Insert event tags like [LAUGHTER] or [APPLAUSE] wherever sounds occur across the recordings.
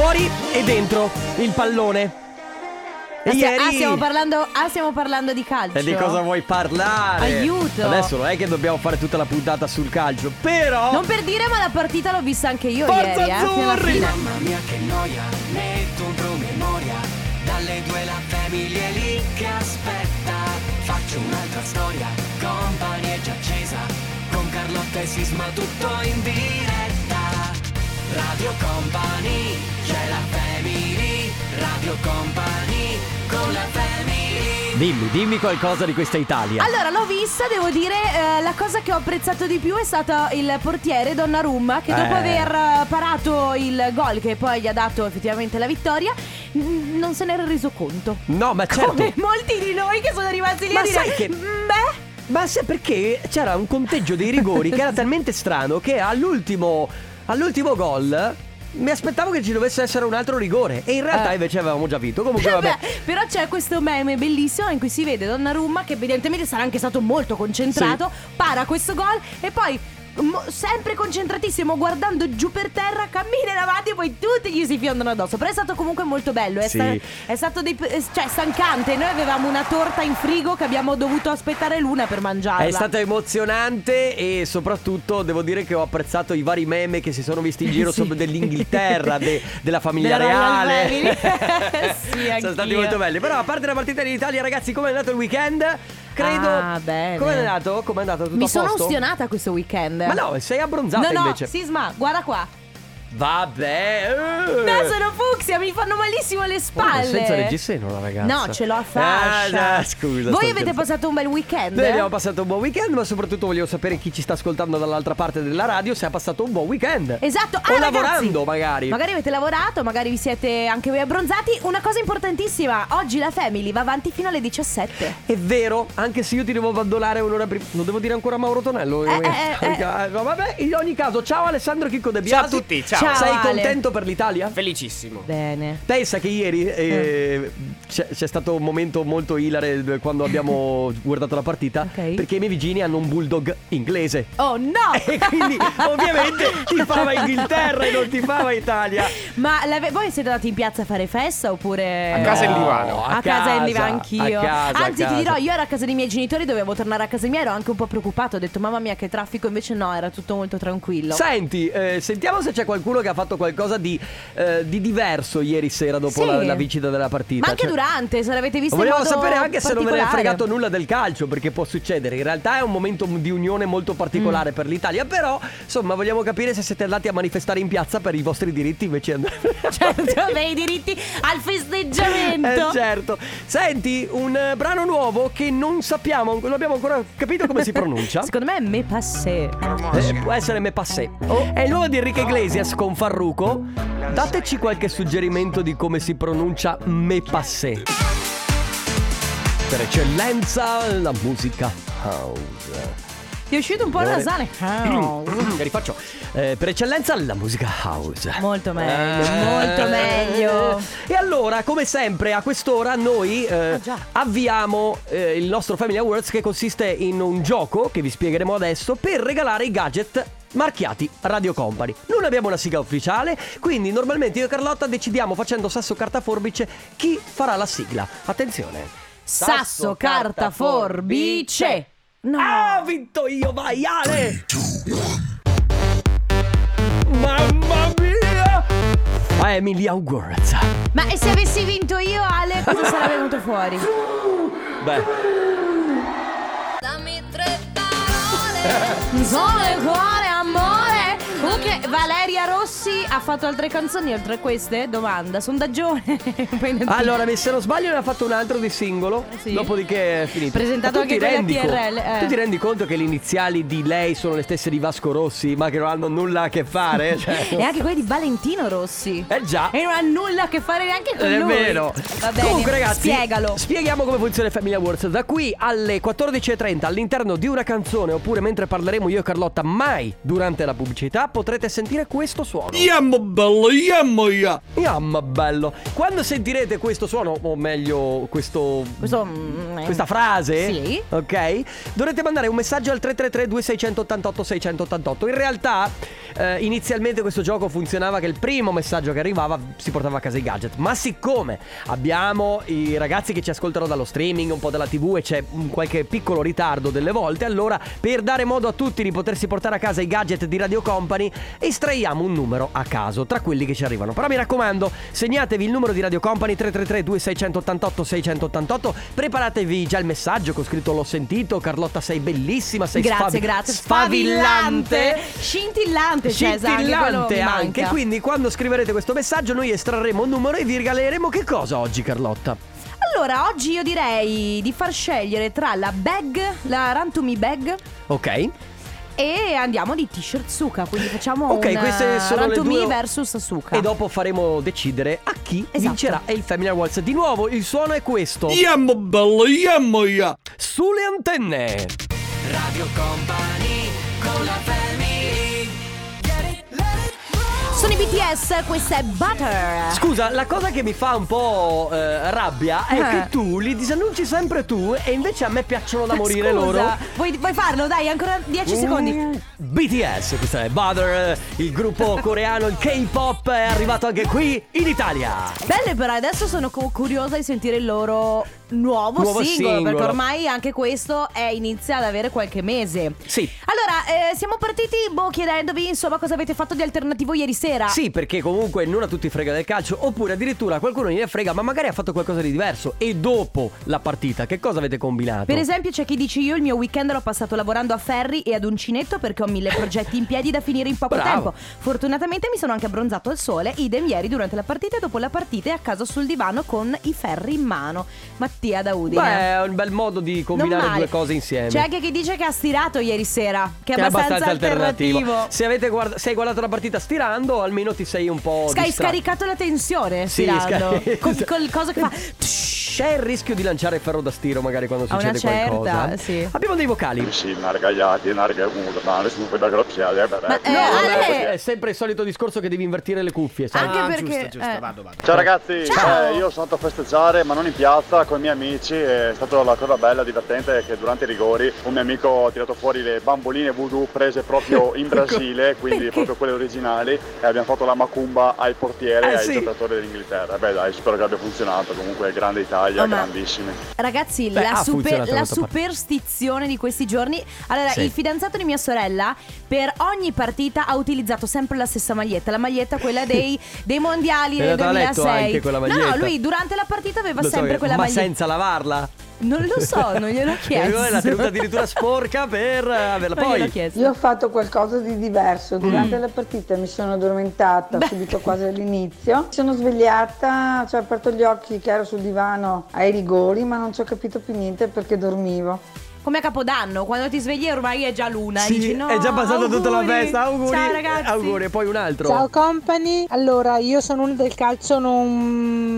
Fuori e dentro il pallone. E Ah, ieri... ah, stiamo parlando, ah, stiamo parlando di calcio. E di cosa vuoi parlare? Aiuto. Adesso non è che dobbiamo fare tutta la puntata sul calcio, però... Non per dire, ma la partita l'ho vista anche io Forza ieri, eh, azzurri! fine. Mamma mia che noia, metto un promemoria Dalle due la famiglia è lì che aspetta Faccio un'altra storia, company è già accesa Con Carlotta e Sisma tutto in diretta Radio Company, c'è la family Radio Company, con la family Dimmi, dimmi qualcosa di questa Italia. Allora, l'ho vista, devo dire, eh, la cosa che ho apprezzato di più è stato il portiere Donnarumma che dopo Eh. aver eh, parato il gol che poi gli ha dato effettivamente la vittoria, non se n'era reso conto. No, ma certo. Come molti di noi che sono rimasti lì Ma a dire sai che- "Mm, Beh, Ma sai perché c'era un conteggio dei rigori che era [LAUGHS] talmente strano che all'ultimo, all'ultimo gol mi aspettavo che ci dovesse essere un altro rigore e in realtà Eh. invece avevamo già vinto. Comunque vabbè. [LAUGHS] Però c'è questo meme bellissimo in cui si vede Donnarumma che evidentemente sarà anche stato molto concentrato, para questo gol e poi mo- sempre concentratissimo guardando giù per terra cammina in avanti e poi tutti gli si fiondano addosso. Però è stato comunque molto bello, è, Sì. sta- è stato dei- eh, cioè stancante. Noi avevamo una torta in frigo che abbiamo dovuto aspettare l'una per mangiarla. È stato emozionante e soprattutto devo dire che ho apprezzato i vari meme che si sono visti in [LAUGHS] giro Sì. sopra dell'Inghilterra, de- della famiglia Della reale. [LAUGHS] Sì, Sono stati molto belli. Però a parte la partita in Italia, ragazzi, come è andato il weekend? Credo. Ah, bene. Come è andato? Come è andato? Tutto Mi sono ustionata questo weekend. Ma no, sei abbronzata No, no, invece. Sisma, guarda qua. Vabbè. eh. No, sono fucsia, mi fanno malissimo le Oh, spalle. senza reggiseno la ragazza. No, ce l'ho a fascia. Ah, no, scusa. Voi avete passato un bel weekend? Noi abbiamo passato un buon weekend, ma soprattutto voglio sapere chi ci sta ascoltando dall'altra parte della radio se ha passato un buon weekend. Esatto, O ah, ragazzi, lavorando magari. Magari avete lavorato, magari vi siete anche voi abbronzati. Una cosa importantissima, oggi la Family va avanti fino alle 17. È vero, anche se io ti devo abbandonare un'ora prima. Lo devo dire ancora a Mauro Tonello. Eh, eh, eh, Eh, ma Vabbè, in ogni caso, ciao Alessandro Chicco De Biasi. Ciao a tutti, ciao. Ciao. Sei Ale. contento per l'Italia? Felicissimo. Bene. Pensa che ieri eh, c'è, c'è stato un momento molto hilare quando abbiamo [LAUGHS] guardato la partita Ok. perché i miei vicini hanno un bulldog inglese. Oh no! [LAUGHS] E quindi ovviamente ti fava Inghilterra e non ti fava Italia. Ma la- voi siete andati in piazza a fare festa oppure... A casa in No, divano. A, casa in divano a anch'io. casa, a Anzi, casa. ti dirò, io ero a casa dei miei genitori, dovevo tornare a casa mia, ero anche un po' preoccupato. Ho detto, mamma mia, che traffico. Invece no, era tutto molto tranquillo. Senti, eh, sentiamo se c'è qualcuno che ha fatto qualcosa di, eh, di diverso ieri sera dopo Sì. la, la vincita della partita. Ma anche Cioè, durante, se l'avete visto in Volevo modo sapere anche se non ve ne è particolare. fregato nulla del calcio, perché può succedere. In realtà è un momento di unione molto Mm. particolare per l'Italia. Però, insomma, vogliamo capire se siete andati a manifestare in piazza per i vostri diritti invece di andare. [LAUGHS] Certo, avere i diritti al festeggiamento. [LAUGHS] Eh certo. Senti, un eh, brano nuovo che non sappiamo, non abbiamo ancora capito come si pronuncia. [LAUGHS] Secondo me è me passé. Eh, può essere Me Passé. È il nuovo di Enrique Iglesias con Farruko. Dateci qualche suggerimento di come si pronuncia Me Passé. Per eccellenza la musica house. Ti è uscito un po' Ore- nasale. Che rifaccio. Eh, per eccellenza la musica house. Molto meglio, Eh. molto meglio. E allora, come sempre, a quest'ora noi eh, Ah, avviamo eh, il nostro Family Awards che consiste in un gioco che vi spiegheremo adesso per regalare i gadget marchiati Radio Company. Non abbiamo una sigla ufficiale, quindi normalmente io e Carlotta decidiamo facendo sasso carta forbice chi farà la sigla. Attenzione. Sasso, carta, forbice. No. Ah, ho vinto io, vai Ale! Mamma mia! A Emily Awards. Ma e se avessi vinto io, Ale, cosa sarebbe venuto fuori? Beh, Dammi tre parole. Sole, cuore. Ok, Valeria Rossi ha fatto altre canzoni oltre a queste? Domanda, sondaggione. [LAUGHS] Allora, se non sbaglio, ne ha fatto un altro di singolo. Sì. Dopodiché è finito. Presentato anche ti con la rendi co- TRL, eh. Tu ti rendi conto che le iniziali di lei sono le stesse di Vasco Rossi, ma che non hanno nulla a che fare? [LAUGHS] Cioè, E anche quelle di Valentino Rossi. Eh già. E non ha nulla a che fare neanche con È lui. vero. Va bene. Comunque, ragazzi, Spiegalo. Spieghiamo come funziona il Family Awards. Da qui alle 14.30 all'interno di una canzone, oppure mentre parleremo io e Carlotta, mai durante la pubblicità, potrete sentire questo suono. Yammo bello, yammo ya. Yam, bello. Quando sentirete questo suono, o meglio, questo. Questo, mm, Questa frase, Sì. ok? Dovrete mandare un messaggio al 333 2688 688. In realtà, eh, inizialmente questo gioco funzionava che il primo messaggio che arrivava si portava a casa i gadget. Ma siccome abbiamo i ragazzi che ci ascoltano dallo streaming, un po' dalla TV e c'è un qualche piccolo ritardo delle volte, allora per dare modo a tutti di potersi portare a casa i gadget di Radio Company, estraiamo un numero a caso tra quelli che ci arrivano. Però mi raccomando, segnatevi il numero di Radio Company 333 2688 688, preparatevi già il messaggio con scritto l'ho sentito, Carlotta sei bellissima, sei Grazie, sfavi- grazie. sfavillante. Scintillante, anche Scintillante mi anche, manca. quindi quando scriverete questo messaggio noi estrarremo un numero e vi regaleremo che cosa oggi Carlotta? Allora, oggi io direi di far scegliere tra la bag, la Rantumi bag Ok? E andiamo di t-shirt Suka, quindi facciamo Ok, un queste eh, sono le Rantumi due- versus Suka. E dopo faremo decidere a chi Esatto. vincerà il Family Awards. Di nuovo il suono è questo. Yammo bello, yammo ya. Sulle antenne. Radio Company con la Sono i BTS, questa è Butter. Scusa, la cosa che mi fa un po' eh, rabbia è Eh. che tu li disannunci sempre tu e invece a me piacciono da morire Scusa, loro. Vuoi, vuoi farlo? Dai, ancora 10 secondi. Mm, BTS, questa è Butter, il gruppo [LAUGHS] coreano, il K-pop è arrivato anche qui in Italia. Belle però adesso sono cu- curiosa di sentire il loro nuovo, Nuovo singolo, singolo. perché ormai anche questo è inizia ad avere qualche mese. Sì. Allora, eh, siamo partiti boh, chiedendovi insomma cosa avete fatto di alternativo ieri sera. Sì, perché comunque non a tutti frega del calcio, oppure addirittura qualcuno gliene frega, ma magari ha fatto qualcosa di diverso. E dopo la partita, che cosa avete combinato? Per esempio c'è chi dice io il mio weekend l'ho passato lavorando a Ferri e ad uncinetto perché ho mille progetti in piedi da finire in poco Bravo. tempo. Fortunatamente mi sono anche abbronzato al sole, idem ieri durante la partita e dopo la partita e a casa sul divano con i ferri in mano. Mattia da Udine. Beh, è un bel modo di combinare due cose insieme. C'è anche chi dice che ha stirato ieri sera, che è Che è abbastanza, alternativo. Se avete guarda- se hai guardato la partita stirando, almeno ti sei un po' Hai distratto. scaricato la tensione Sì, stirando. scar- [LAUGHS] con, col coso che fa. [LAUGHS] C'è il rischio di lanciare ferro da stiro magari quando A una succede certa, qualcosa. sì. Abbiamo dei vocali. Sì, nargaiati, narga comunque, ma adesso non puoi da grappiare, eh, No, Ale- è sempre il solito discorso che devi invertire le cuffie, sai? Anche Ah, perché. giusto, giusto, eh, vado, vado. Ciao ragazzi, Ciao. eh, io sono andato a festeggiare ma non in piazza con i miei amici, è stata la cosa bella, divertente che durante i rigori un mio amico ha tirato fuori le bamboline voodoo prese proprio [LAUGHS] in Brasile, quindi Perché? proprio quelle originali e abbiamo fatto la macumba ai portieri Eh, e ai sì. giocatori dell'Inghilterra. Beh dai, spero che abbia funzionato, comunque grande Italia, Oh, ma- grandissimi. Ragazzi, Beh, la, ha super- la superstizione di questi giorni. Allora, Sì. il fidanzato di mia sorella, per ogni partita, ha utilizzato sempre la stessa maglietta. La maglietta, quella dei, [LAUGHS] dei mondiali È del andato a letto 2006. anche quella No, maglietta? no, lui durante la partita aveva Lo so sempre che- quella ma maglietta. senza lavarla? Non lo so, non gliel'ho [LAUGHS] chiesto. L'ha tenuta addirittura sporca per averla. Non Poi chiesto. Io ho fatto qualcosa di diverso. Durante la partita mi sono addormentata Beh. subito quasi all'inizio. Mi sono svegliata, cioè ho aperto gli occhi che ero sul divano ai rigori, ma non ci ho capito più niente perché dormivo. Come a Capodanno, quando ti svegli ormai è già luna. Sì, dici, no, è già passata tutta la auguri. festa. Auguri. Ciao ragazzi. Auguri. E poi un altro. Ciao company, allora io sono uno del calcio non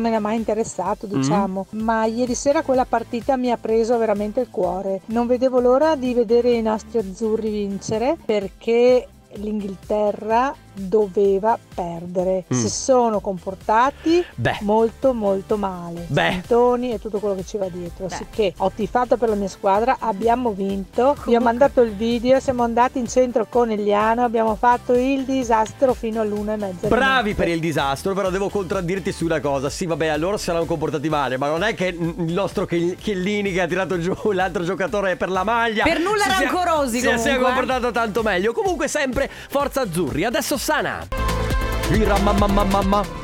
me ne ha mai interessato diciamo, ma ieri sera quella partita mi ha preso veramente il cuore. Non vedevo l'ora di vedere i nostri azzurri vincere perché l'Inghilterra doveva perdere. Mm. Si sono comportati Beh. molto molto male. Santoni e tutto quello che ci va dietro. Beh. Sicché ho tifato per la mia squadra, abbiamo vinto. Vi ho mandato il video, siamo andati in centro con Eliano, abbiamo fatto il disastro fino all'una e mezza. Bravi per il disastro, però devo contraddirti su una cosa. Sì, vabbè, loro si saranno comportati male, ma non è che il nostro Chiell- Chiellini che ha tirato giù l'altro giocatore per la maglia. Per nulla si rancorosi, si sia comunque. comportato tanto meglio. Comunque, sempre Forza Azzurri. Adesso Sana. Ira mamma mamma mamma.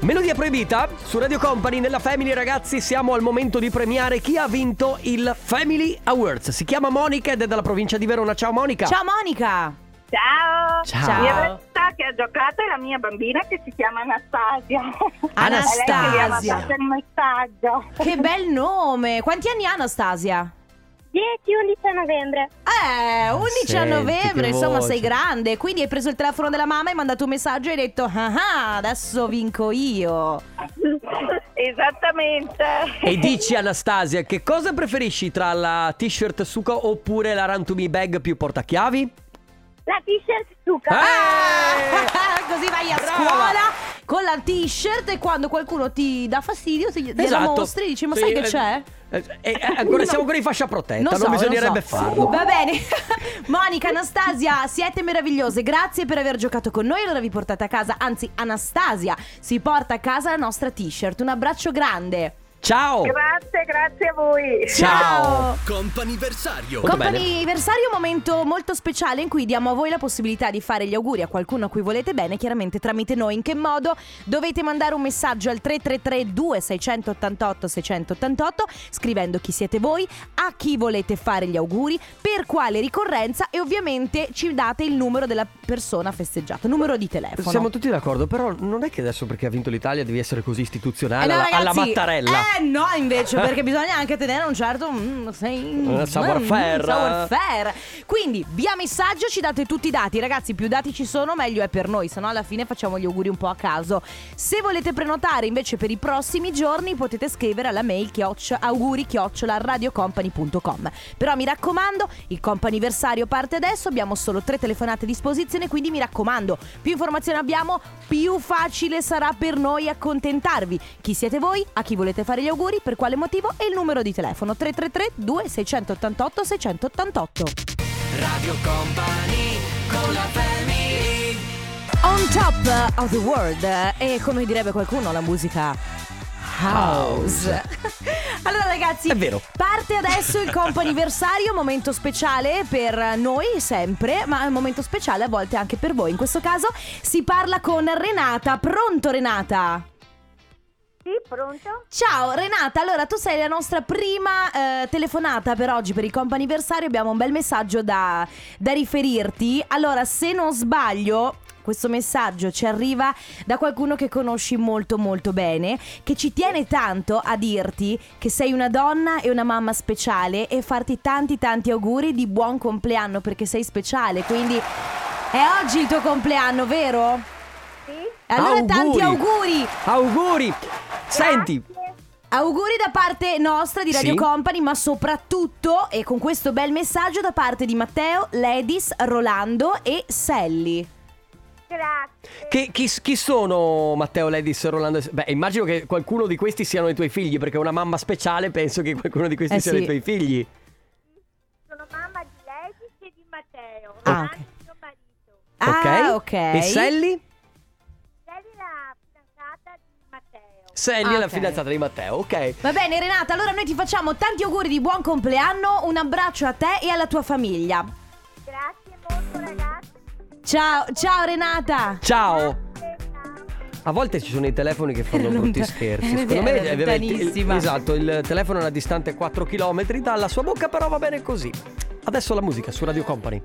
Melodia proibita su Radio Company nella Family ragazzi siamo al momento di premiare chi ha vinto il Family Awards si chiama Monica ed è dalla provincia di Verona ciao Monica Ciao Monica. Ciao. Ciao. In realtà che ha giocato è la mia bambina che si chiama Anastasia. Anastasia. È lei che mi ha mandato il messaggio. Che bel nome. Quanti anni ha Anastasia? 10-11 novembre. Eh, 11 a Senti, novembre, che insomma voce. sei grande. Quindi hai preso il telefono della mamma, hai mandato un messaggio e hai detto ah ah, adesso vinco io. [LAUGHS] Esattamente. E dici Anastasia, che cosa preferisci tra la t-shirt suca oppure la Me bag più portachiavi? La t-shirt Zucca. Eh! [LAUGHS] Così vai a Brava! scuola con la t-shirt e quando qualcuno ti dà fastidio ti gliela Esatto. mostri dici ma Sì, sai che eh, c'è? eh, eh, ancora, siamo ancora in fascia protetta, non, so, bisognerebbe so. farlo. Va bene. [LAUGHS] Monica, Anastasia, siete meravigliose. Grazie per aver giocato con noi. Allora vi portate a casa, anzi, Anastasia si porta a casa la nostra t-shirt. Un abbraccio grande. Ciao! Grazie, grazie a voi. Ciao! Comp'anniversario, un momento molto speciale in cui diamo a voi la possibilità di fare gli auguri a qualcuno a cui volete bene, chiaramente tramite noi. In che modo? Dovete mandare un messaggio al 333 2688 688 scrivendo chi siete voi, a chi volete fare gli auguri, per quale ricorrenza e ovviamente ci date il numero della persona festeggiata, numero di telefono. Siamo tutti d'accordo, però non è che adesso perché ha vinto l'Italia devi essere così Eh istituzionale no, alla, alla ragazzi, Mattarella. Eh no, invece, [LAUGHS] perché bisogna anche tenere un certo mm, sei- Eh, savoir-faire. mm, savoir-faire. Quindi, via messaggio ci date tutti i dati, ragazzi. Più dati ci sono, meglio è per noi. Se no, alla fine facciamo gli auguri un po' a caso. Se volete prenotare invece per i prossimi giorni, potete scrivere alla mail chioccio, auguri chiocciola radiocompany.com. Però mi raccomando, il comp'anniversario parte adesso. Abbiamo solo tre telefonate a disposizione. Quindi mi raccomando, più informazioni abbiamo, più facile sarà per noi accontentarvi. Chi siete voi? A chi volete fare gli auguri? Per quale motivo? E il numero di telefono 333 2688 688. Radio Company con la family On top of the world e come direbbe qualcuno la musica house. [LAUGHS] allora ragazzi, È vero. parte adesso il compo [LAUGHS] anniversario, momento speciale per noi sempre, ma un momento speciale a volte anche per voi. In questo caso si parla con Renata. Pronto Renata? Sì, pronto? Ciao Renata, allora tu sei la nostra prima eh, telefonata per oggi per il compo anniversario, abbiamo un bel messaggio da, da riferirti. Allora, se non sbaglio, questo messaggio ci arriva da qualcuno che conosci molto molto bene, che ci tiene tanto a dirti che sei una donna e una mamma speciale e farti tanti tanti auguri di buon compleanno perché sei speciale, quindi è oggi il tuo compleanno, vero? Sì. Allora tanti auguri! Auguri! Senti, Auguri da parte nostra di Radio Sì. Company, ma soprattutto e con questo bel messaggio da parte di Matteo, Ledis, Rolando e Sally. Grazie. che- chi, chi sono Matteo, Ledis, Rolando? e- Beh, immagino che qualcuno di questi siano i tuoi figli, perché una mamma speciale penso che qualcuno di questi Eh, siano sì. i tuoi figli. Sono mamma di Ledis e di Matteo. Ah, Anche ok. mio marito. Ah, ok. E Sally? Sally Ah, è la fidanzata di Matteo, ok. Va bene Renata, allora noi ti facciamo tanti auguri di buon compleanno, un abbraccio a te e alla tua famiglia. Grazie molto ragazzi. Ciao, ciao Renata. Ciao! A volte ci sono i telefoni che fanno [LAUGHS] Lontan- brutti scherzi. Secondo me è lontanissima. esatto, il telefono è a una distante 4 km dalla sua bocca, però va bene così. Adesso la musica su Radio Company.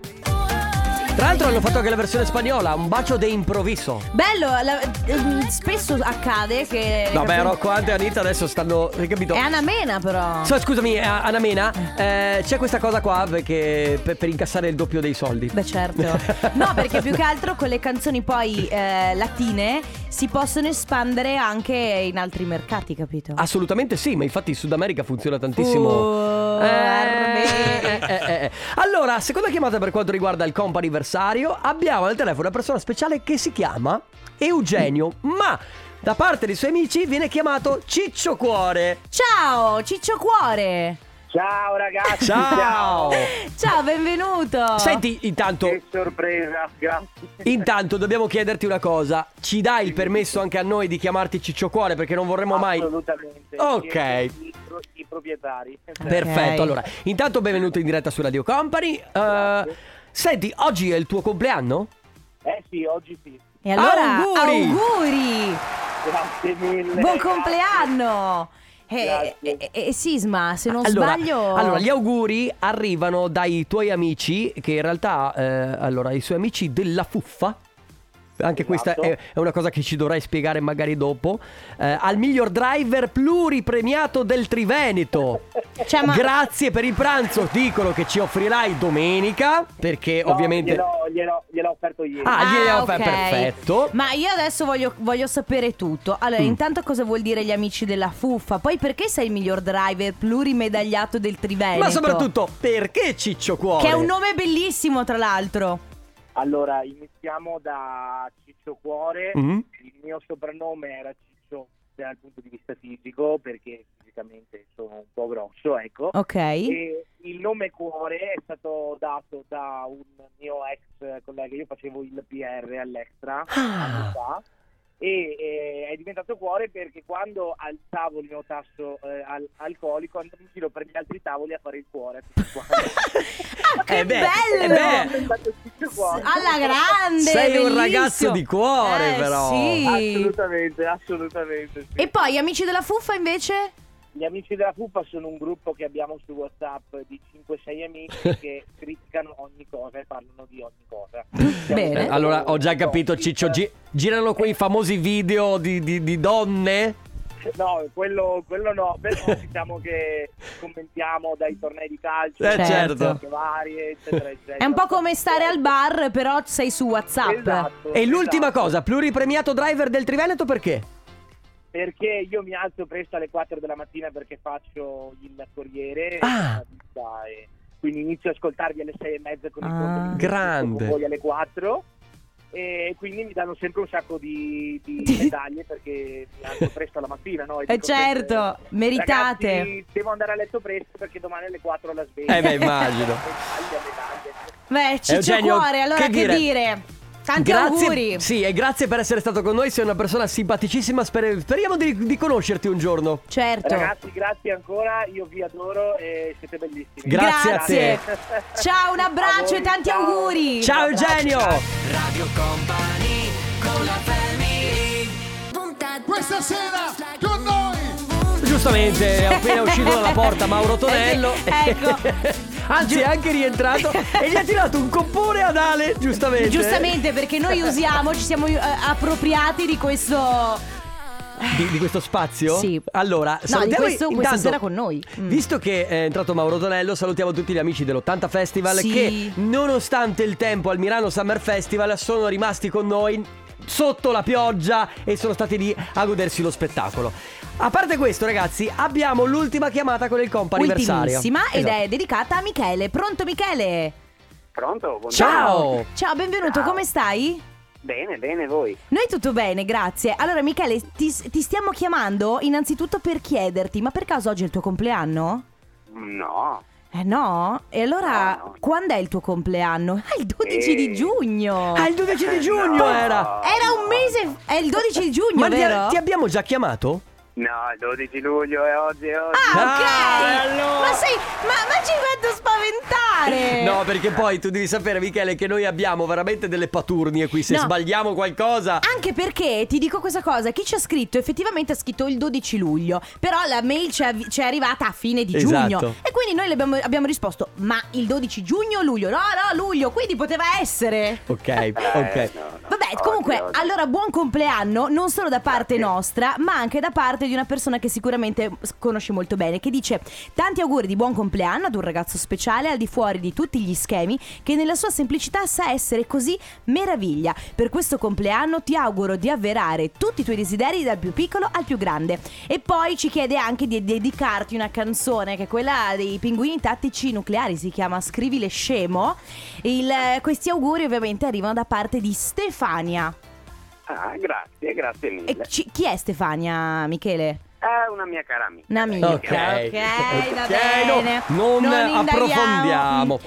Tra l'altro hanno fatto anche la versione spagnola, un bacio de improviso. Bello, la- ehm, spesso accade che... No, beh, Rocco Ante e Anita adesso stanno. Hai capito? È Anna Mena però. So, scusami, eh, Anna Mena, eh, c'è questa cosa qua perché per, per incassare il doppio dei soldi. Beh certo [LAUGHS] No perché più che altro con le canzoni poi eh, latine Si possono espandere anche in altri mercati capito? Assolutamente sì, ma infatti in Sud America funziona tantissimo. Oh, Eh, Arme. eh, eh, eh. Allora, seconda chiamata per quanto riguarda il comp anniversario. Abbiamo al telefono una persona speciale che si chiama Eugenio, ma da parte dei suoi amici viene chiamato Ciccio Cuore. Ciao Ciccio Cuore Ciao ragazzi, Ciao! Ciao benvenuto Senti, intanto, Che sorpresa, grazie. intanto dobbiamo chiederti una cosa. Ci dai il permesso anche a noi di chiamarti Ciccio Cuore perché non vorremmo mai... Assolutamente. Ok. I, pro- i proprietari. Perfetto, allora, intanto benvenuto in diretta su Radio Company. Eh, senti, oggi è il tuo compleanno? Eh sì, oggi sì. E allora Auguri! auguri. Grazie mille. Buon grazie. compleanno e, e- e- e Sisma se non allora, sbaglio allora, gli auguri arrivano dai tuoi amici, che in realtà, eh, allora, i suoi amici della fuffa. Anche questa Esatto. è, è una cosa che ci dovrai spiegare magari dopo. Eh, al miglior driver pluripremiato del Triveneto. [LAUGHS] Cioè, ma- Grazie per il pranzo. Dicono che ci offrirai domenica. Perché No, ovviamente. Gliel'ho, gliel'ho- gliel'ho offerto ieri. Ah, gliel'ho offerto, ok. perfetto. Ma io adesso voglio, voglio sapere tutto. Allora, Mm. intanto cosa vuol dire gli amici della fuffa? Poi perché sei il miglior driver plurimedagliato del Triveneto? Ma soprattutto perché Ciccio Cuore? Che è un nome bellissimo, tra l'altro. Allora, iniziamo da Ciccio Cuore. Mm. Il mio soprannome era Ciccio dal punto di vista fisico, perché fisicamente sono un po' grosso, ecco. Ok. E il nome Cuore è stato dato da un mio ex collega, io facevo il PR all'Extra anni fa. E eh, è diventato cuore perché quando alzavo il mio tasso eh, al- alcolico andavo in giro per gli altri tavoli a fare il cuore. [LAUGHS] Ah, che Eh beh, bello! eh Cuore. Alla grande! Sei un bellissimo. ragazzo di cuore, Eh, però. Sì. Assolutamente, assolutamente. sì. E poi amici della fuffa invece? Gli amici della Pupa sono un gruppo che abbiamo su WhatsApp di 5-6 amici [LAUGHS] che criticano ogni cosa e parlano di ogni cosa. Bene. Eh, allora, ho già capito, Ciccio. gi- girano quei famosi video di, di- di donne. No, quello, quello no, però [LAUGHS] diciamo che commentiamo dai tornei di calcio, Eh, Certo. varie, eccetera, eccetera. È un po' come stare al bar, però sei su WhatsApp. Esatto, E l'ultima esatto. cosa, pluripremiato driver del Triveneto perché? Perché io mi alzo presto alle 4 della mattina perché faccio il corriere Ah. e quindi inizio a ascoltarvi alle 6 e mezza con il Ah. conto di- Grande. con voi alle 4 e quindi mi danno sempre un sacco di, di [LAUGHS] medaglie perché mi alzo presto la mattina no? E Eh dico sempre, certo, meritate. "Ragazzi, devo andare a letto presto perché domani alle 4 ho la sveglia Eh beh, immagino. [LAUGHS] medaglia, medaglia. Beh, Ciccio Eugenio, Cuore, allora che che, dire? Tanti grazie, auguri. Sì, e grazie per essere stato con noi. Sei una persona simpaticissima. spere- speriamo di, di conoscerti un giorno. Certo. Ragazzi, grazie ancora, io vi adoro e siete bellissimi. Grazie a te. Ciao, un abbraccio voi, e tanti ciao. auguri. Ciao Eugenio. Radio Company con la family Questa sera con noi Giustamente, è appena uscito dalla porta Mauro Tonello. [LAUGHS] Ecco. Anzi, è anche rientrato [LAUGHS] e gli ha tirato un coppone ad Ale, giustamente. Giustamente perché noi usiamo, ci siamo eh, appropriati di questo... Di, di questo spazio? Sì. Allora, No, di salutiamo questo questa intanto, sera con noi. Mm. Visto che è entrato Mauro Tonello, salutiamo tutti gli amici dell'80 Festival Sì. che, nonostante il tempo al Milano Summer Festival, sono rimasti con noi sotto la pioggia e sono stati lì a godersi lo spettacolo. A parte questo, ragazzi, abbiamo l'ultima chiamata con il comp anniversario. Ultimissima ed Esatto. è dedicata a Michele. Pronto Michele? Pronto? Ciao! Ciao, benvenuto, come stai? Bene, bene, voi. Noi tutto bene, grazie. Allora Michele, ti, ti stiamo chiamando innanzitutto per chiederti, ma per caso oggi è il tuo compleanno? No. Eh no? E allora, No, no. quando è il tuo compleanno? Ah, il 12 Eh. di giugno! Ah, il 12 di [LAUGHS] giugno No. era! Era un mese, è il 12 di giugno, Ma ti, vero? ti abbiamo già chiamato? No, il 12 luglio è oggi, è oggi. Ah, ok! Ah, allora? Ma sei, ma, ma ci metto a spaventare! No, perché poi tu devi sapere, Michele, che noi abbiamo veramente delle paturnie qui. Se No. sbagliamo qualcosa. Anche perché ti dico questa cosa: chi ci ha scritto effettivamente ha scritto il 12 luglio. Però la mail ci è, ci è arrivata a fine di Esatto. giugno. E quindi noi le abbiamo, abbiamo risposto: Ma il 12 giugno o luglio? No, no, luglio, quindi poteva essere. Ok, Eh, ok. Vabbè, comunque, allora buon compleanno, non solo da parte nostra, ma anche da parte di una persona che sicuramente conosci molto bene, che dice tanti auguri di buon compleanno ad un ragazzo speciale al di fuori di tutti gli schemi, che nella sua semplicità sa essere così meraviglia. Per questo compleanno ti auguro di avverare tutti i tuoi desideri dal più piccolo al più grande. E poi ci chiede anche di dedicarti una canzone, che è quella dei pinguini tattici nucleari, si chiama Scrivile scemo. Il- questi auguri ovviamente arrivano da parte di Stefania. Ah, grazie, grazie mille. E ci- chi è Stefania, Michele? È una mia cara amica. Un'amica. Ok, Ok, va Ok, bene. no, non, indaghiamo. approfondiamo.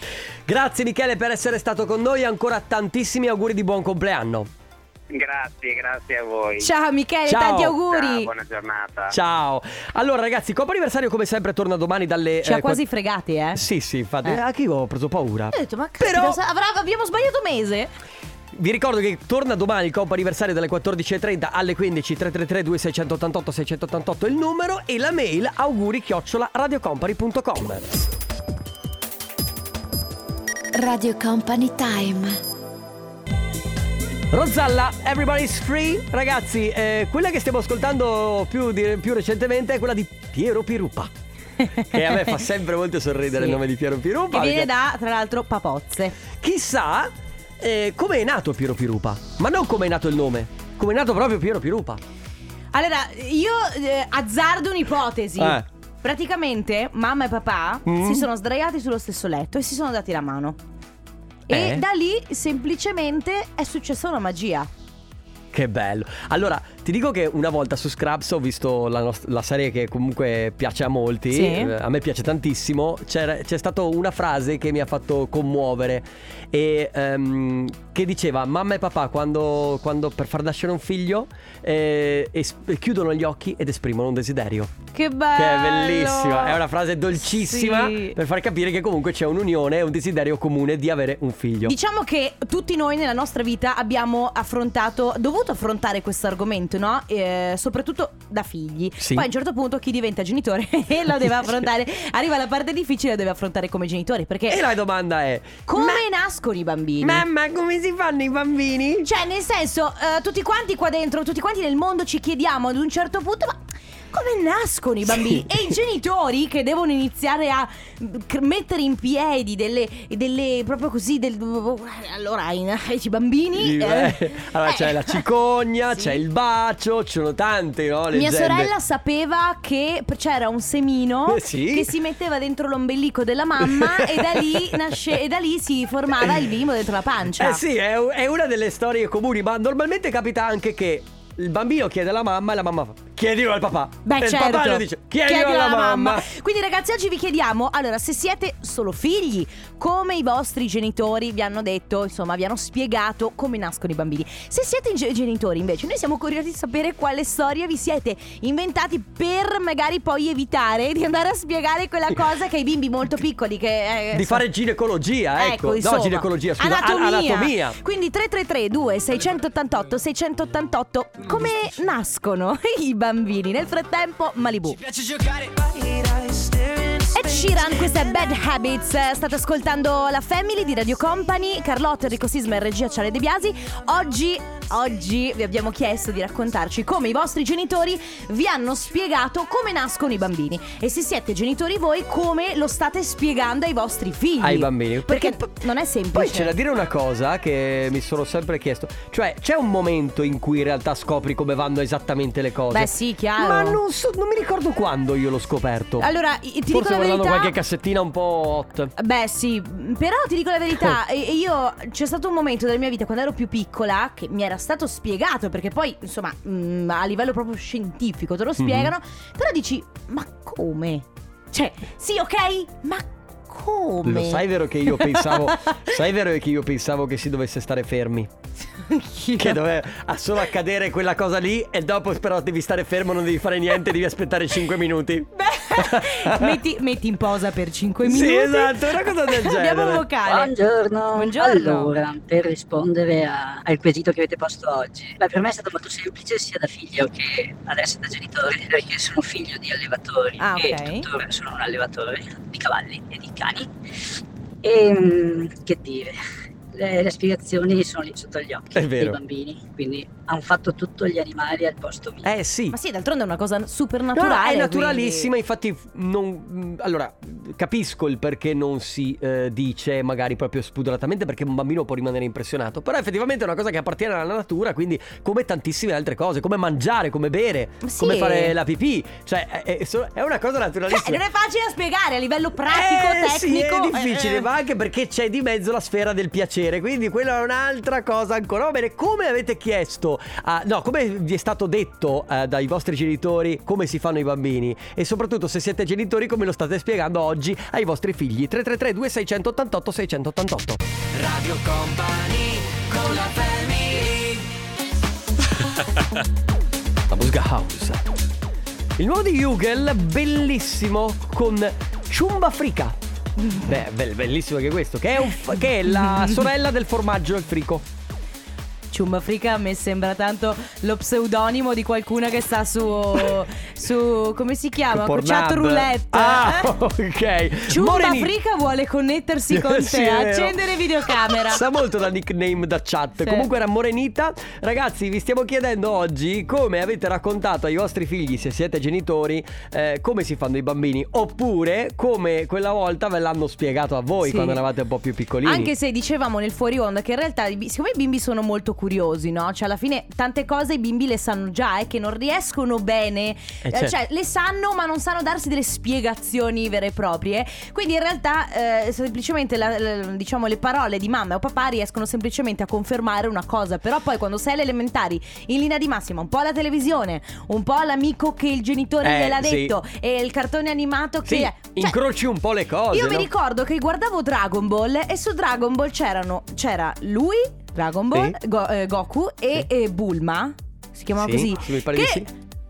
Grazie Michele per essere stato con noi. Ancora tantissimi auguri di buon compleanno. Grazie, grazie a voi. Ciao Michele, Ciao. tanti Ciao, auguri. buona giornata. Ciao. Allora ragazzi, Coppa Anniversario come sempre torna domani dalle... Ci ha eh, quasi qua- fregati, eh. Sì, sì, infatti. Eh. Anche io ho preso paura. Ho detto, ma Però- sa- avrà- abbiamo sbagliato mese? Vi ricordo che torna domani il compo anniversario dalle 14.30 alle 15 333 2688 688 il numero e la mail auguri chiocciola radiocompany.com Radio Company Time. Rozzalla, Everybody's Free Ragazzi, eh, quella che stiamo ascoltando più, di- più recentemente è quella di Piero Pirupa Che a me fa [LAUGHS] sempre molto sorridere Sì. il nome di Piero Pirupa Che viene da, tra l'altro, Papozze. Chissà eh, come è nato Piero Pirupa Ma non come è nato il nome Come è nato proprio Piero Pirupa Allora, io eh, azzardo un'ipotesi. Eh. Praticamente, mamma e papà Mm. si sono sdraiati sullo stesso letto e si sono dati la mano. E Eh? da lì semplicemente è successa una magia. Che bello. Allora, ti dico che una volta su Scrubs ho visto la, nost- la serie che comunque piace a molti. Sì. eh, A me piace tantissimo. C'è stata una frase che mi ha fatto commuovere. E ehm, che diceva: Mamma e papà, quando, quando per far nascere un figlio, eh, es- chiudono gli occhi ed esprimono un desiderio. Che bello! Che è bellissima. È una frase dolcissima Sì. per far capire che comunque c'è un'unione e un desiderio comune di avere un figlio. Diciamo che tutti noi nella nostra vita abbiamo affrontato, dovuto affrontare questo argomento, no? Eh, soprattutto da figli. Sì. Poi a un certo punto chi diventa genitore [LAUGHS] e lo deve [LAUGHS] affrontare. Arriva la parte difficile e lo deve affrontare come genitore. Perché E la domanda è: come nascono i bambini? Mamma, come si fanno i bambini? Cioè, nel senso, eh, tutti quanti qua dentro, tutti quanti nel mondo ci chiediamo ad un certo punto, ma come nascono i bambini? Sì. E i genitori che devono iniziare a mm, mettere in piedi delle, delle proprio così, del, allora i, i bambini... eh, Eh, allora eh, c'è la cicogna, sì. c'è il bacio, ci sono tante, no? Mia leggende. sorella sapeva che c'era un semino Eh, sì? che si metteva dentro l'ombelico della mamma e da lì nasce, e da lì si formava il bimbo dentro la pancia. Eh sì, è, è una delle storie comuni, ma normalmente capita anche che il bambino chiede alla mamma e la mamma fa chiedilo al papà. Beh, e certo. il papà gli dice chiedilo, alla mamma. Quindi, ragazzi, oggi vi chiediamo: allora, se siete solo figli, come i vostri genitori vi hanno detto, insomma, vi hanno spiegato come nascono i bambini. Se siete ge- genitori, invece, noi siamo curiosi di sapere quale storia vi siete inventati per magari poi evitare di andare a spiegare quella cosa che ai bimbi molto piccoli che. eh, Di so- fare ginecologia, ecco. insomma. no, ginecologia, scusa, anatomia. anatomia. Quindi 333 2688 688 come nascono [LAUGHS] i bambini? Nel frattempo Malibu. Ed Sheeran, questa è Bad Habits. State ascoltando la Family di Radio Company. Carlotta, Enrico Sisma e regia Ciale De Biasi. Oggi, oggi vi abbiamo chiesto di raccontarci come i vostri genitori vi hanno spiegato come nascono i bambini. E se siete genitori voi, come lo state spiegando ai vostri figli. Ai bambini. Perché, Perché non è semplice. Poi c'è da dire una cosa che mi sono sempre chiesto. Cioè, c'è un momento in cui in realtà scopri come vanno esattamente le cose. Beh, sì, chiaro. Ma non, so- non mi ricordo quando io l'ho scoperto. Allora, ti dico Forse la guardando verità. qualche cassettina un po' hot. Beh sì, però ti dico la verità, [LAUGHS] io c'è stato un momento della mia vita quando ero più piccola che mi era stato spiegato, perché poi insomma mm, a livello proprio scientifico te lo Mhm. spiegano, però dici ma come? Cioè, sì ok, ma come? Lo sai vero che io pensavo [LAUGHS] Sai vero che io pensavo che si dovesse stare fermi Che doveva solo accadere quella cosa lì E dopo però devi stare fermo Non devi fare niente Devi aspettare 5 minuti [LAUGHS] metti, metti in posa per 5 minuti. Sì esatto Una cosa del [LAUGHS] genere Abbiamo un vocale. Buongiorno. Buongiorno. Allora, per rispondere a- al quesito che avete posto oggi, beh, per me è stato molto semplice sia da figlio che adesso da genitore, perché sono figlio di allevatori Ah, e ok. tuttora sono un allevatore di cavalli e di cani. E mm, che dire, le, le spiegazioni sono lì sotto gli occhi dei bambini, quindi hanno fatto tutto gli animali al posto mio. Eh sì Ma sì, d'altronde è una cosa super No, naturale. è naturalissima, infatti f- non, allora capisco il perché non si eh, dice magari proprio spudoratamente perché un bambino può rimanere impressionato, però effettivamente è una cosa che appartiene alla natura, quindi come tantissime altre cose, come mangiare, come bere, Sì. come fare la pipì, cioè è, è una cosa Cioè, naturalissima. non è facile da spiegare a livello pratico, Eh, sì, tecnico. è difficile, eh. ma anche perché c'è di mezzo la sfera del piacere, quindi quella è un'altra cosa ancora. Va bene, come avete chiesto, a- no, come vi è stato detto eh, dai vostri genitori come si fanno i bambini e soprattutto se siete genitori come lo state spiegando oggi ai vostri figli? 333 2688 688. Radio Company con la family [LAUGHS] La musica house. Il nuovo di Hugel, bellissimo con Chumba Frica. Beh, be- bellissimo anche questo, che è, un che è la sorella del formaggio al frico. Ciumba Frica a me sembra tanto lo pseudonimo di qualcuna che sta su. su come si chiama? Chat roulette. Ah, Eh? ok. Ciumba Moreni- Frica vuole connettersi [LAUGHS] con Sì, te, accendere videocamera. Sa molto da nickname da chat. Sì. Comunque era Morenita. Ragazzi, vi stiamo chiedendo oggi come avete raccontato ai vostri figli, se siete genitori, eh, come si fanno i bambini. Oppure come quella volta ve l'hanno spiegato a voi Sì. quando eravate un po' più piccolini. Anche se dicevamo nel fuori onda che in realtà, siccome i bimbi sono molto curiosi, no? Cioè alla fine tante cose i bimbi le sanno già e che non riescono bene, Eh, eh, certo. cioè le sanno ma non sanno darsi delle spiegazioni vere e proprie. Quindi in realtà eh, semplicemente la- la- diciamo le parole di mamma o papà riescono semplicemente a confermare una cosa, però poi quando sei alle elementari in linea di massima un po' la televisione, un po' l'amico che il genitore Eh, gliel'ha sì. detto e il cartone animato che Sì, cioè, incroci un po' le cose. io mi no? ricordo che guardavo Dragon Ball e su Dragon Ball c'erano c'era lui, Dragon Ball, Sì. Go- eh, Goku e, e Bulma, si chiamava Sì, così, sì, mi pare che sì.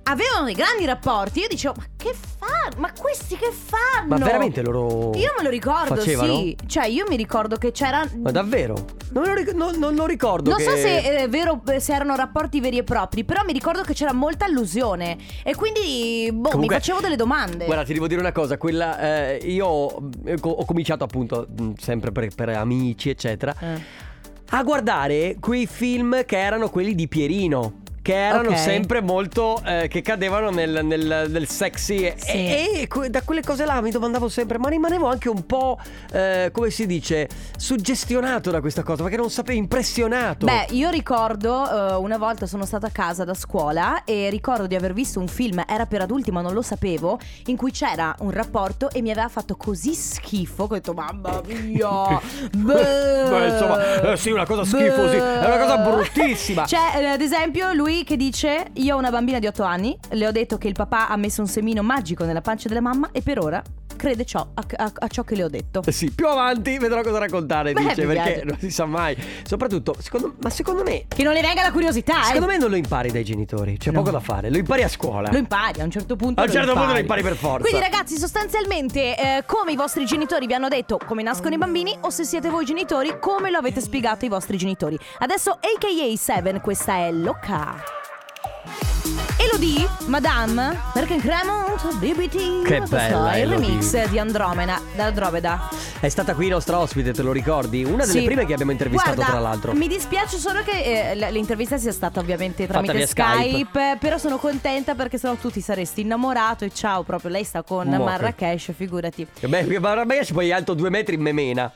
avevano dei grandi rapporti. Io dicevo, ma che fanno? Ma questi che fanno? Ma veramente loro. Io me lo ricordo, facevano? sì. Cioè, io mi ricordo che c'era. Ma davvero? Non lo, ric- non- non lo ricordo. Non so che- se è vero se erano rapporti veri e propri, però mi ricordo che c'era molta allusione. E quindi, boh, Comunque- mi facevo delle domande. Guarda, ti devo dire una cosa, quella eh, io eh, co- ho cominciato appunto sempre per, per amici, eccetera, Eh. A guardare quei film che erano quelli di Pierino. Che erano Ok. sempre molto. eh, che cadevano nel, nel- nel sexy. E- Sì. E, e da quelle cose là mi domandavo sempre. Ma rimanevo anche un po'. eh, come si dice? Suggestionato da questa cosa. Perché non sapevo, impressionato. Beh, io ricordo eh, una volta sono stata a casa da scuola e ricordo di aver visto un film, era per adulti ma non lo sapevo, in cui c'era un rapporto e mi aveva fatto così schifo che ho detto mamma mia. [LAUGHS] beh, Beh, insomma, eh, sì, una cosa schifosi, è una cosa bruttississima. C'è eh, ad esempio lui che dice io ho una bambina di 8 anni, le ho detto che il papà ha messo un semino magico nella pancia della mamma e per ora crede ciò, a, a- a ciò che le ho detto. Eh Sì, più avanti vedrò cosa raccontare, Beh, dice, perché piace. non si sa mai. Soprattutto, secondo, ma secondo me, Che non le venga la curiosità, secondo eh. me non lo impari dai genitori, c'è No. poco da fare, lo impari a scuola. Lo impari a un certo punto. A un certo punto lo impari. impari per forza. Quindi, ragazzi, sostanzialmente, eh, come i vostri genitori vi hanno detto come nascono i bambini, o se siete voi genitori, come lo avete spiegato ai vostri genitori. Adesso, AKA 7, questa è Loca. Elodie, Madame, American Cremont, BBT. Che Questo bella è il Elodie. remix di Andromeda. Da Andromeda. È stata qui nostra ospite, te lo ricordi? Una delle Sì. prime che abbiamo intervistato, Guarda, tra l'altro. Mi dispiace solo che eh, l- l'intervista sia stata ovviamente Fatta tramite via Skype, Skype. però sono contenta perché sennò tu ti saresti innamorato e ciao, proprio lei sta con Mo che- Marrakesh, figurati. Beh, Marrakesh poi è alto due metri in memena.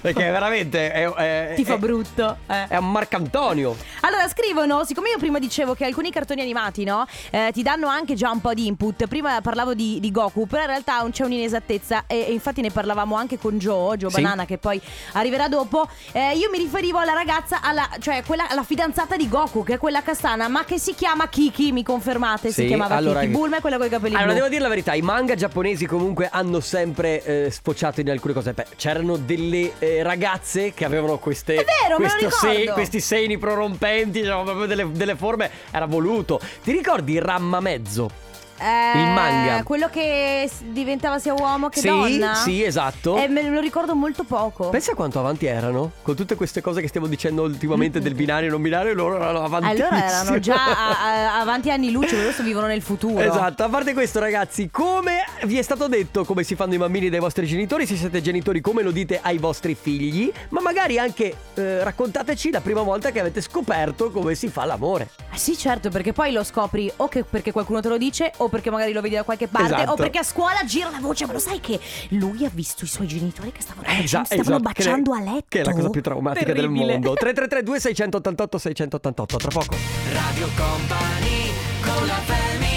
Perché veramente è, è- Ti fa è- brutto. eh. È un Marcantonio. Allora scrivono, siccome io prima dicevo che alcuni cartoni animati, no? eh, ti danno anche già un po' di input. Prima parlavo di, di Goku, però in realtà c'è un'inesattezza. E, e infatti ne parlavamo anche con Joe, Joe Sì. Banana, che poi arriverà dopo. Eh, io mi riferivo alla ragazza, alla, cioè quella, la fidanzata di Goku, che è quella castana, ma che si chiama Kiki, mi confermate? si Sì, chiamava allora- Kiki. Bulma è quella con i capelli Allora, blu. devo dire la verità, i manga giapponesi comunque hanno sempre eh, sfociato in alcune cose. Beh, c'erano delle eh, ragazze che avevano queste. È vero, questo ricordo. questi seni prorompenti, c'erano proprio delle, delle forme. Era voluto. Ti ricordi Ramma Mezzo? Eh, il manga. Quello che s- diventava sia uomo che sì, donna. sì, esatto. Eh, me lo ricordo molto poco. Pensa quanto avanti erano con tutte queste cose che stiamo dicendo ultimamente del binario e non binario, loro erano avanti. Allora erano già a- [LAUGHS] a- avanti anni luce, adesso vivono nel futuro. Esatto, a parte questo ragazzi, come vi è stato detto come si fanno i bambini dai vostri genitori, se siete genitori come lo dite ai vostri figli, ma magari anche eh, raccontateci la prima volta che avete scoperto come si fa l'amore. Eh sì, certo, perché poi lo scopri o che perché qualcuno te lo dice o perché magari lo vedi da qualche parte Esatto. o perché a scuola gira la voce, ma lo sai che lui ha visto i suoi genitori che stavano, baciando- Esa- stavano esatto, baciando che, a letto. Che è la cosa più traumatica Terribile. del mondo. 333 2688 688 tra poco. Radio Company con la family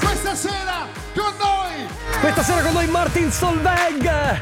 Questa sera con noi Questa sera con noi Martin Solveig.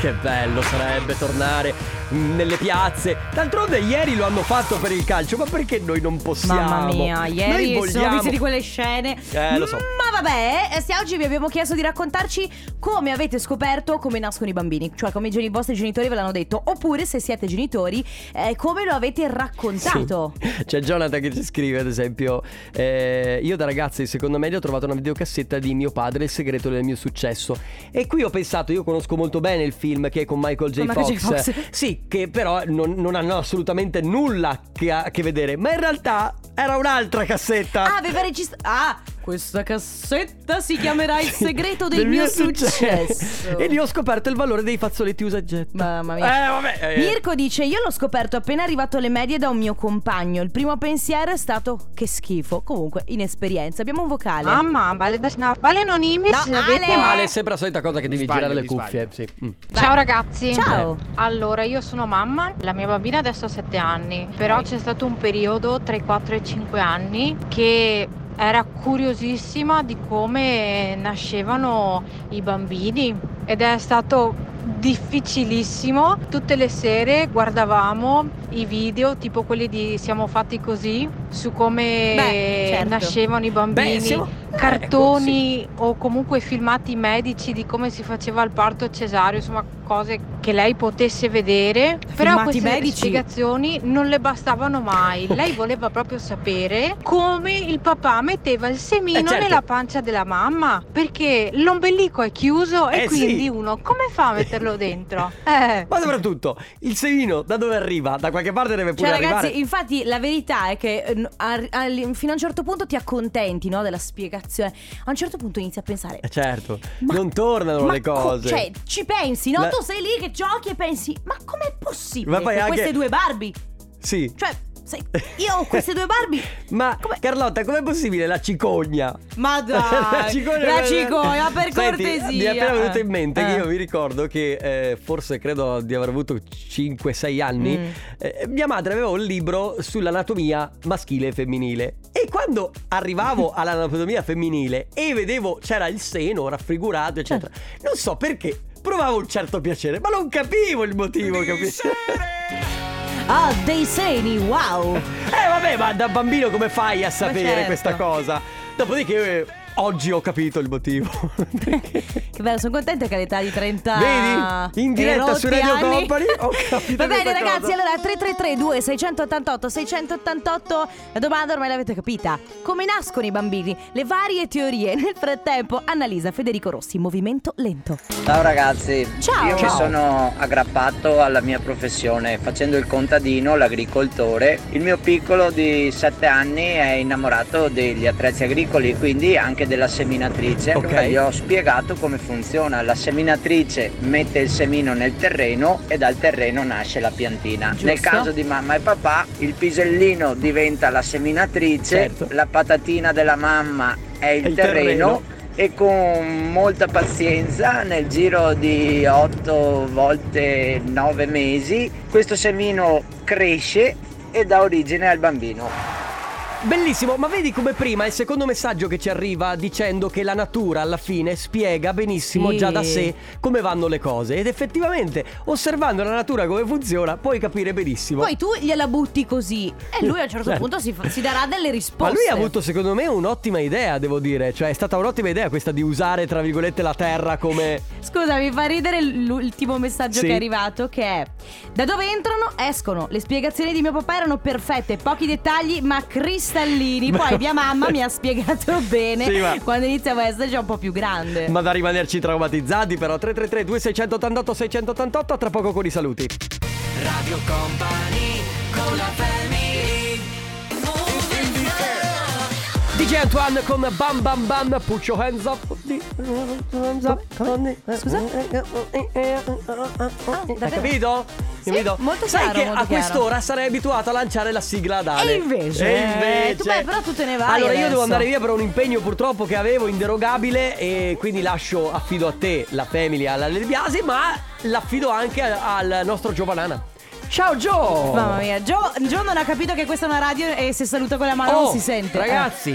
Che bello sarebbe tornare nelle piazze. D'altronde ieri lo hanno fatto per il calcio, ma perché noi non possiamo? Mamma mia, Noi ieri sono viste di quelle scene. Eh, lo so. Ma vabbè, eh, se oggi vi abbiamo chiesto di raccontarci come avete scoperto come nascono i bambini, cioè come i geni- i vostri genitori ve l'hanno detto, oppure se siete genitori, eh, come lo avete raccontato. Sì. [LAUGHS] C'è Jonathan che ci scrive, ad esempio, eh, io da ragazza di seconda media ho trovato una videocassetta di mio padre, Il segreto del mio successo. E qui ho pensato, io conosco molto bene il film che è con Michael J. Con Michael Fox. J. Fox. Sì, che però non, non hanno assolutamente nulla che a che vedere. Ma in realtà era un'altra cassetta. Ah, aveva registrato. Ah, Questa cassetta si chiamerà Il segreto del, mio successo. e lì ho scoperto il valore dei fazzoletti usa. Mamma mia. Eh, vabbè. eh. Mirko dice: Io l'ho scoperto appena arrivato alle medie da un mio compagno. Il primo pensiero è stato che schifo. Comunque, inesperienza. Abbiamo un vocale. Mamma, vale, no, vale anonimi No, se Ale. è sempre la solita cosa che devi sbaglio, girare le cuffie. Sì. Mm. Ciao ragazzi. Ciao. Allora, io sono mamma, la mia bambina adesso ha 7 anni, però c'è stato un periodo tra i 4 e i 5 anni che era curiosissima di come nascevano i bambini ed è stato difficilissimo. Tutte le sere guardavamo i video, tipo quelli di Siamo fatti così, su come Beh, certo. nascevano i bambini Beh, siamo- cartoni o comunque filmati medici di come si faceva il parto cesareo, insomma cose che lei potesse vedere. Però Filmati queste medici? spiegazioni non le bastavano mai. Lei voleva proprio sapere come il papà metteva il semino Eh, certo. nella pancia della mamma, perché l'ombelico è chiuso e Eh, sì. quindi uno come fa a [LAUGHS] metterlo dentro? Eh. Ma soprattutto, il semino da dove arriva? Da qualche parte deve pure Cioè, arrivare. ragazzi, infatti, la verità è che eh, a- a- fino a un certo punto ti accontenti no, della spiegazione. A un certo punto inizi a pensare. Eh, certo, Ma- non tornano le co- cose. cioè, ci pensi, no? La- Tu sei lì che giochi e pensi, ma com'è possibile? Ma che anche- queste due Barbie? Sì. Cioè, sai, io ho queste due Barbie. [LAUGHS] Ma Carlotta, com'è possibile la cicogna? Ma [LAUGHS] dai, la cicogna, per Senti, cortesia. Mi è appena venuto in mente che Eh. io mi ricordo che eh, forse credo di aver avuto 5-6 anni. Mm. eh, mia madre aveva un libro sull'anatomia maschile e femminile. E quando arrivavo [LAUGHS] all'anatomia femminile e vedevo c'era il seno raffigurato, eccetera, non so perché. Provavo un certo piacere, ma non capivo il motivo, capisci? Ah, dei seni, wow. Eh vabbè, ma da bambino come fai a sapere certo. questa cosa? Dopodiché oggi ho capito il motivo. [LAUGHS] Che bello, sono contenta che all'età di 30 Vedi? In diretta su Radio anni- Company ho [LAUGHS] capito Va bene ragazzi, cosa. allora 3332 688 688 La domanda ormai l'avete capita Come nascono i bambini? Le varie teorie [LAUGHS] Nel frattempo Annalisa Federico Rossi Movimento lento Ciao ragazzi, Ciao. io mi Ciao. sono aggrappato alla mia professione facendo il contadino, l'agricoltore. Il mio piccolo di 7 anni è innamorato degli attrezzi agricoli, quindi anche della seminatrice. Allora Ok. gli ho spiegato come funziona. La seminatrice mette il semino nel terreno e dal terreno nasce la piantina. Giusto. Nel caso di mamma e papà, il pisellino diventa la seminatrice, Certo. la patatina della mamma è il, il terreno terreno. e con molta pazienza nel giro di 8 volte 9 mesi questo semino cresce e dà origine al bambino. Bellissimo, ma vedi come prima il secondo messaggio che ci arriva dicendo che la natura alla fine spiega benissimo Sì. già da sé come vanno le cose ed effettivamente osservando la natura come funziona puoi capire benissimo. Poi tu gliela butti così E lui a un certo Certo. punto si, si darà delle risposte Ma lui ha avuto secondo me un'ottima idea, devo dire, cioè è stata un'ottima idea questa di usare tra virgolette la terra come Scusa, mi fa ridere l'ultimo messaggio Sì. che è arrivato che è Da dove entrano, escono Le spiegazioni di mio papà erano perfette Pochi dettagli ma cristallini Poi mia mamma mi ha spiegato [LAUGHS] bene Sì, ma- Quando iniziavo a essere già un po' più grande. Ma da rimanerci traumatizzati però 333 2688 688 tra poco con i saluti. Radio Company con la DJ Antoine con Bam Bam Bam Put your hands up Hands up Scusa? Hai capito? Sì, Capito? molto Sai chiaro, che molto a chiaro. quest'ora sarei abituato a lanciare la sigla ad Ale E invece? E invece Tu, beh, però tu te ne vai Allora io adesso. devo andare via per un impegno purtroppo che avevo inderogabile E quindi lascio, affido a te la family alla Biasi Ma l'affido anche al nostro Gio Banana Ciao Gio Mamma mia, Gio, Gio non ha capito che questa è una radio e se saluta con la mano Oh, non si sente. Ragazzi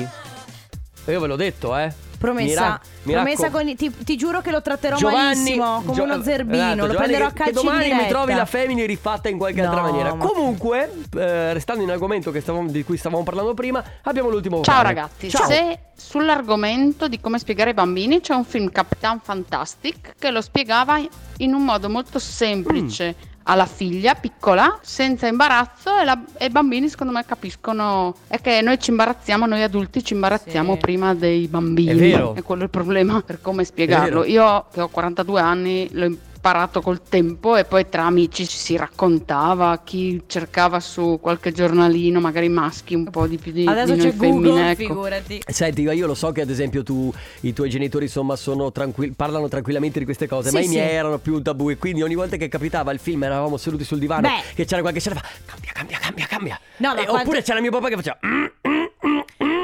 Io ve l'ho detto eh promessa, Mi rac- mi promessa raccom- con, ti, ti giuro che lo tratterò Giovanni, malissimo, come Gio- uno zerbino, esatto, lo Giovanni, prenderò a che- calci che domani in diretta. mi trovi la family rifatta in qualche altra No, maniera. ma- Comunque, eh, restando in argomento che stavamo- di cui stavamo parlando prima, abbiamo l'ultimo Ciao vocale. ragazzi, Ciao. se sull'argomento di come spiegare ai bambini c'è un film Capitan Fantastic che lo spiegava in un modo molto semplice Mm. Alla figlia piccola, senza imbarazzo e, la- e i bambini secondo me capiscono è che noi ci imbarazziamo, noi adulti ci imbarazziamo prima dei bambini. È vero. quello il problema per come spiegarlo. È. Io che ho 42 anni lo sparato col tempo e poi tra amici ci si raccontava, chi cercava su qualche giornalino, magari maschi un po' di più di, Adesso di noi c'è Google, femmine. Ecco. figurati. Senti, io lo so che ad esempio tu, i tuoi genitori insomma sono tranquilli, parlano tranquillamente di queste cose, Sì, ma i sì. miei erano più un tabù e quindi ogni volta che capitava il film eravamo seduti sul divano Beh. che c'era qualche scena fa cambia, cambia, cambia, cambia. No, ma E- quanto- Oppure c'era mio papà che faceva "Mm,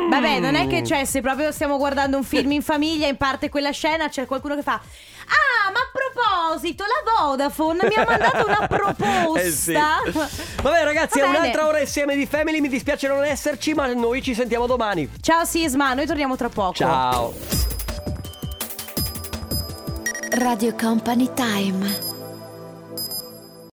Vabbè, non è che cioè, se proprio stiamo guardando un film in famiglia, in parte quella scena c'è qualcuno che fa. Ah, ma a proposito, la Vodafone mi ha mandato una proposta. [LAUGHS] Eh sì. Vabbè ragazzi, Va è bene. un'altra ora insieme di Family, mi dispiace non esserci, ma noi ci sentiamo domani. Ciao Sisma, noi torniamo tra poco. Ciao. Radio Company Time.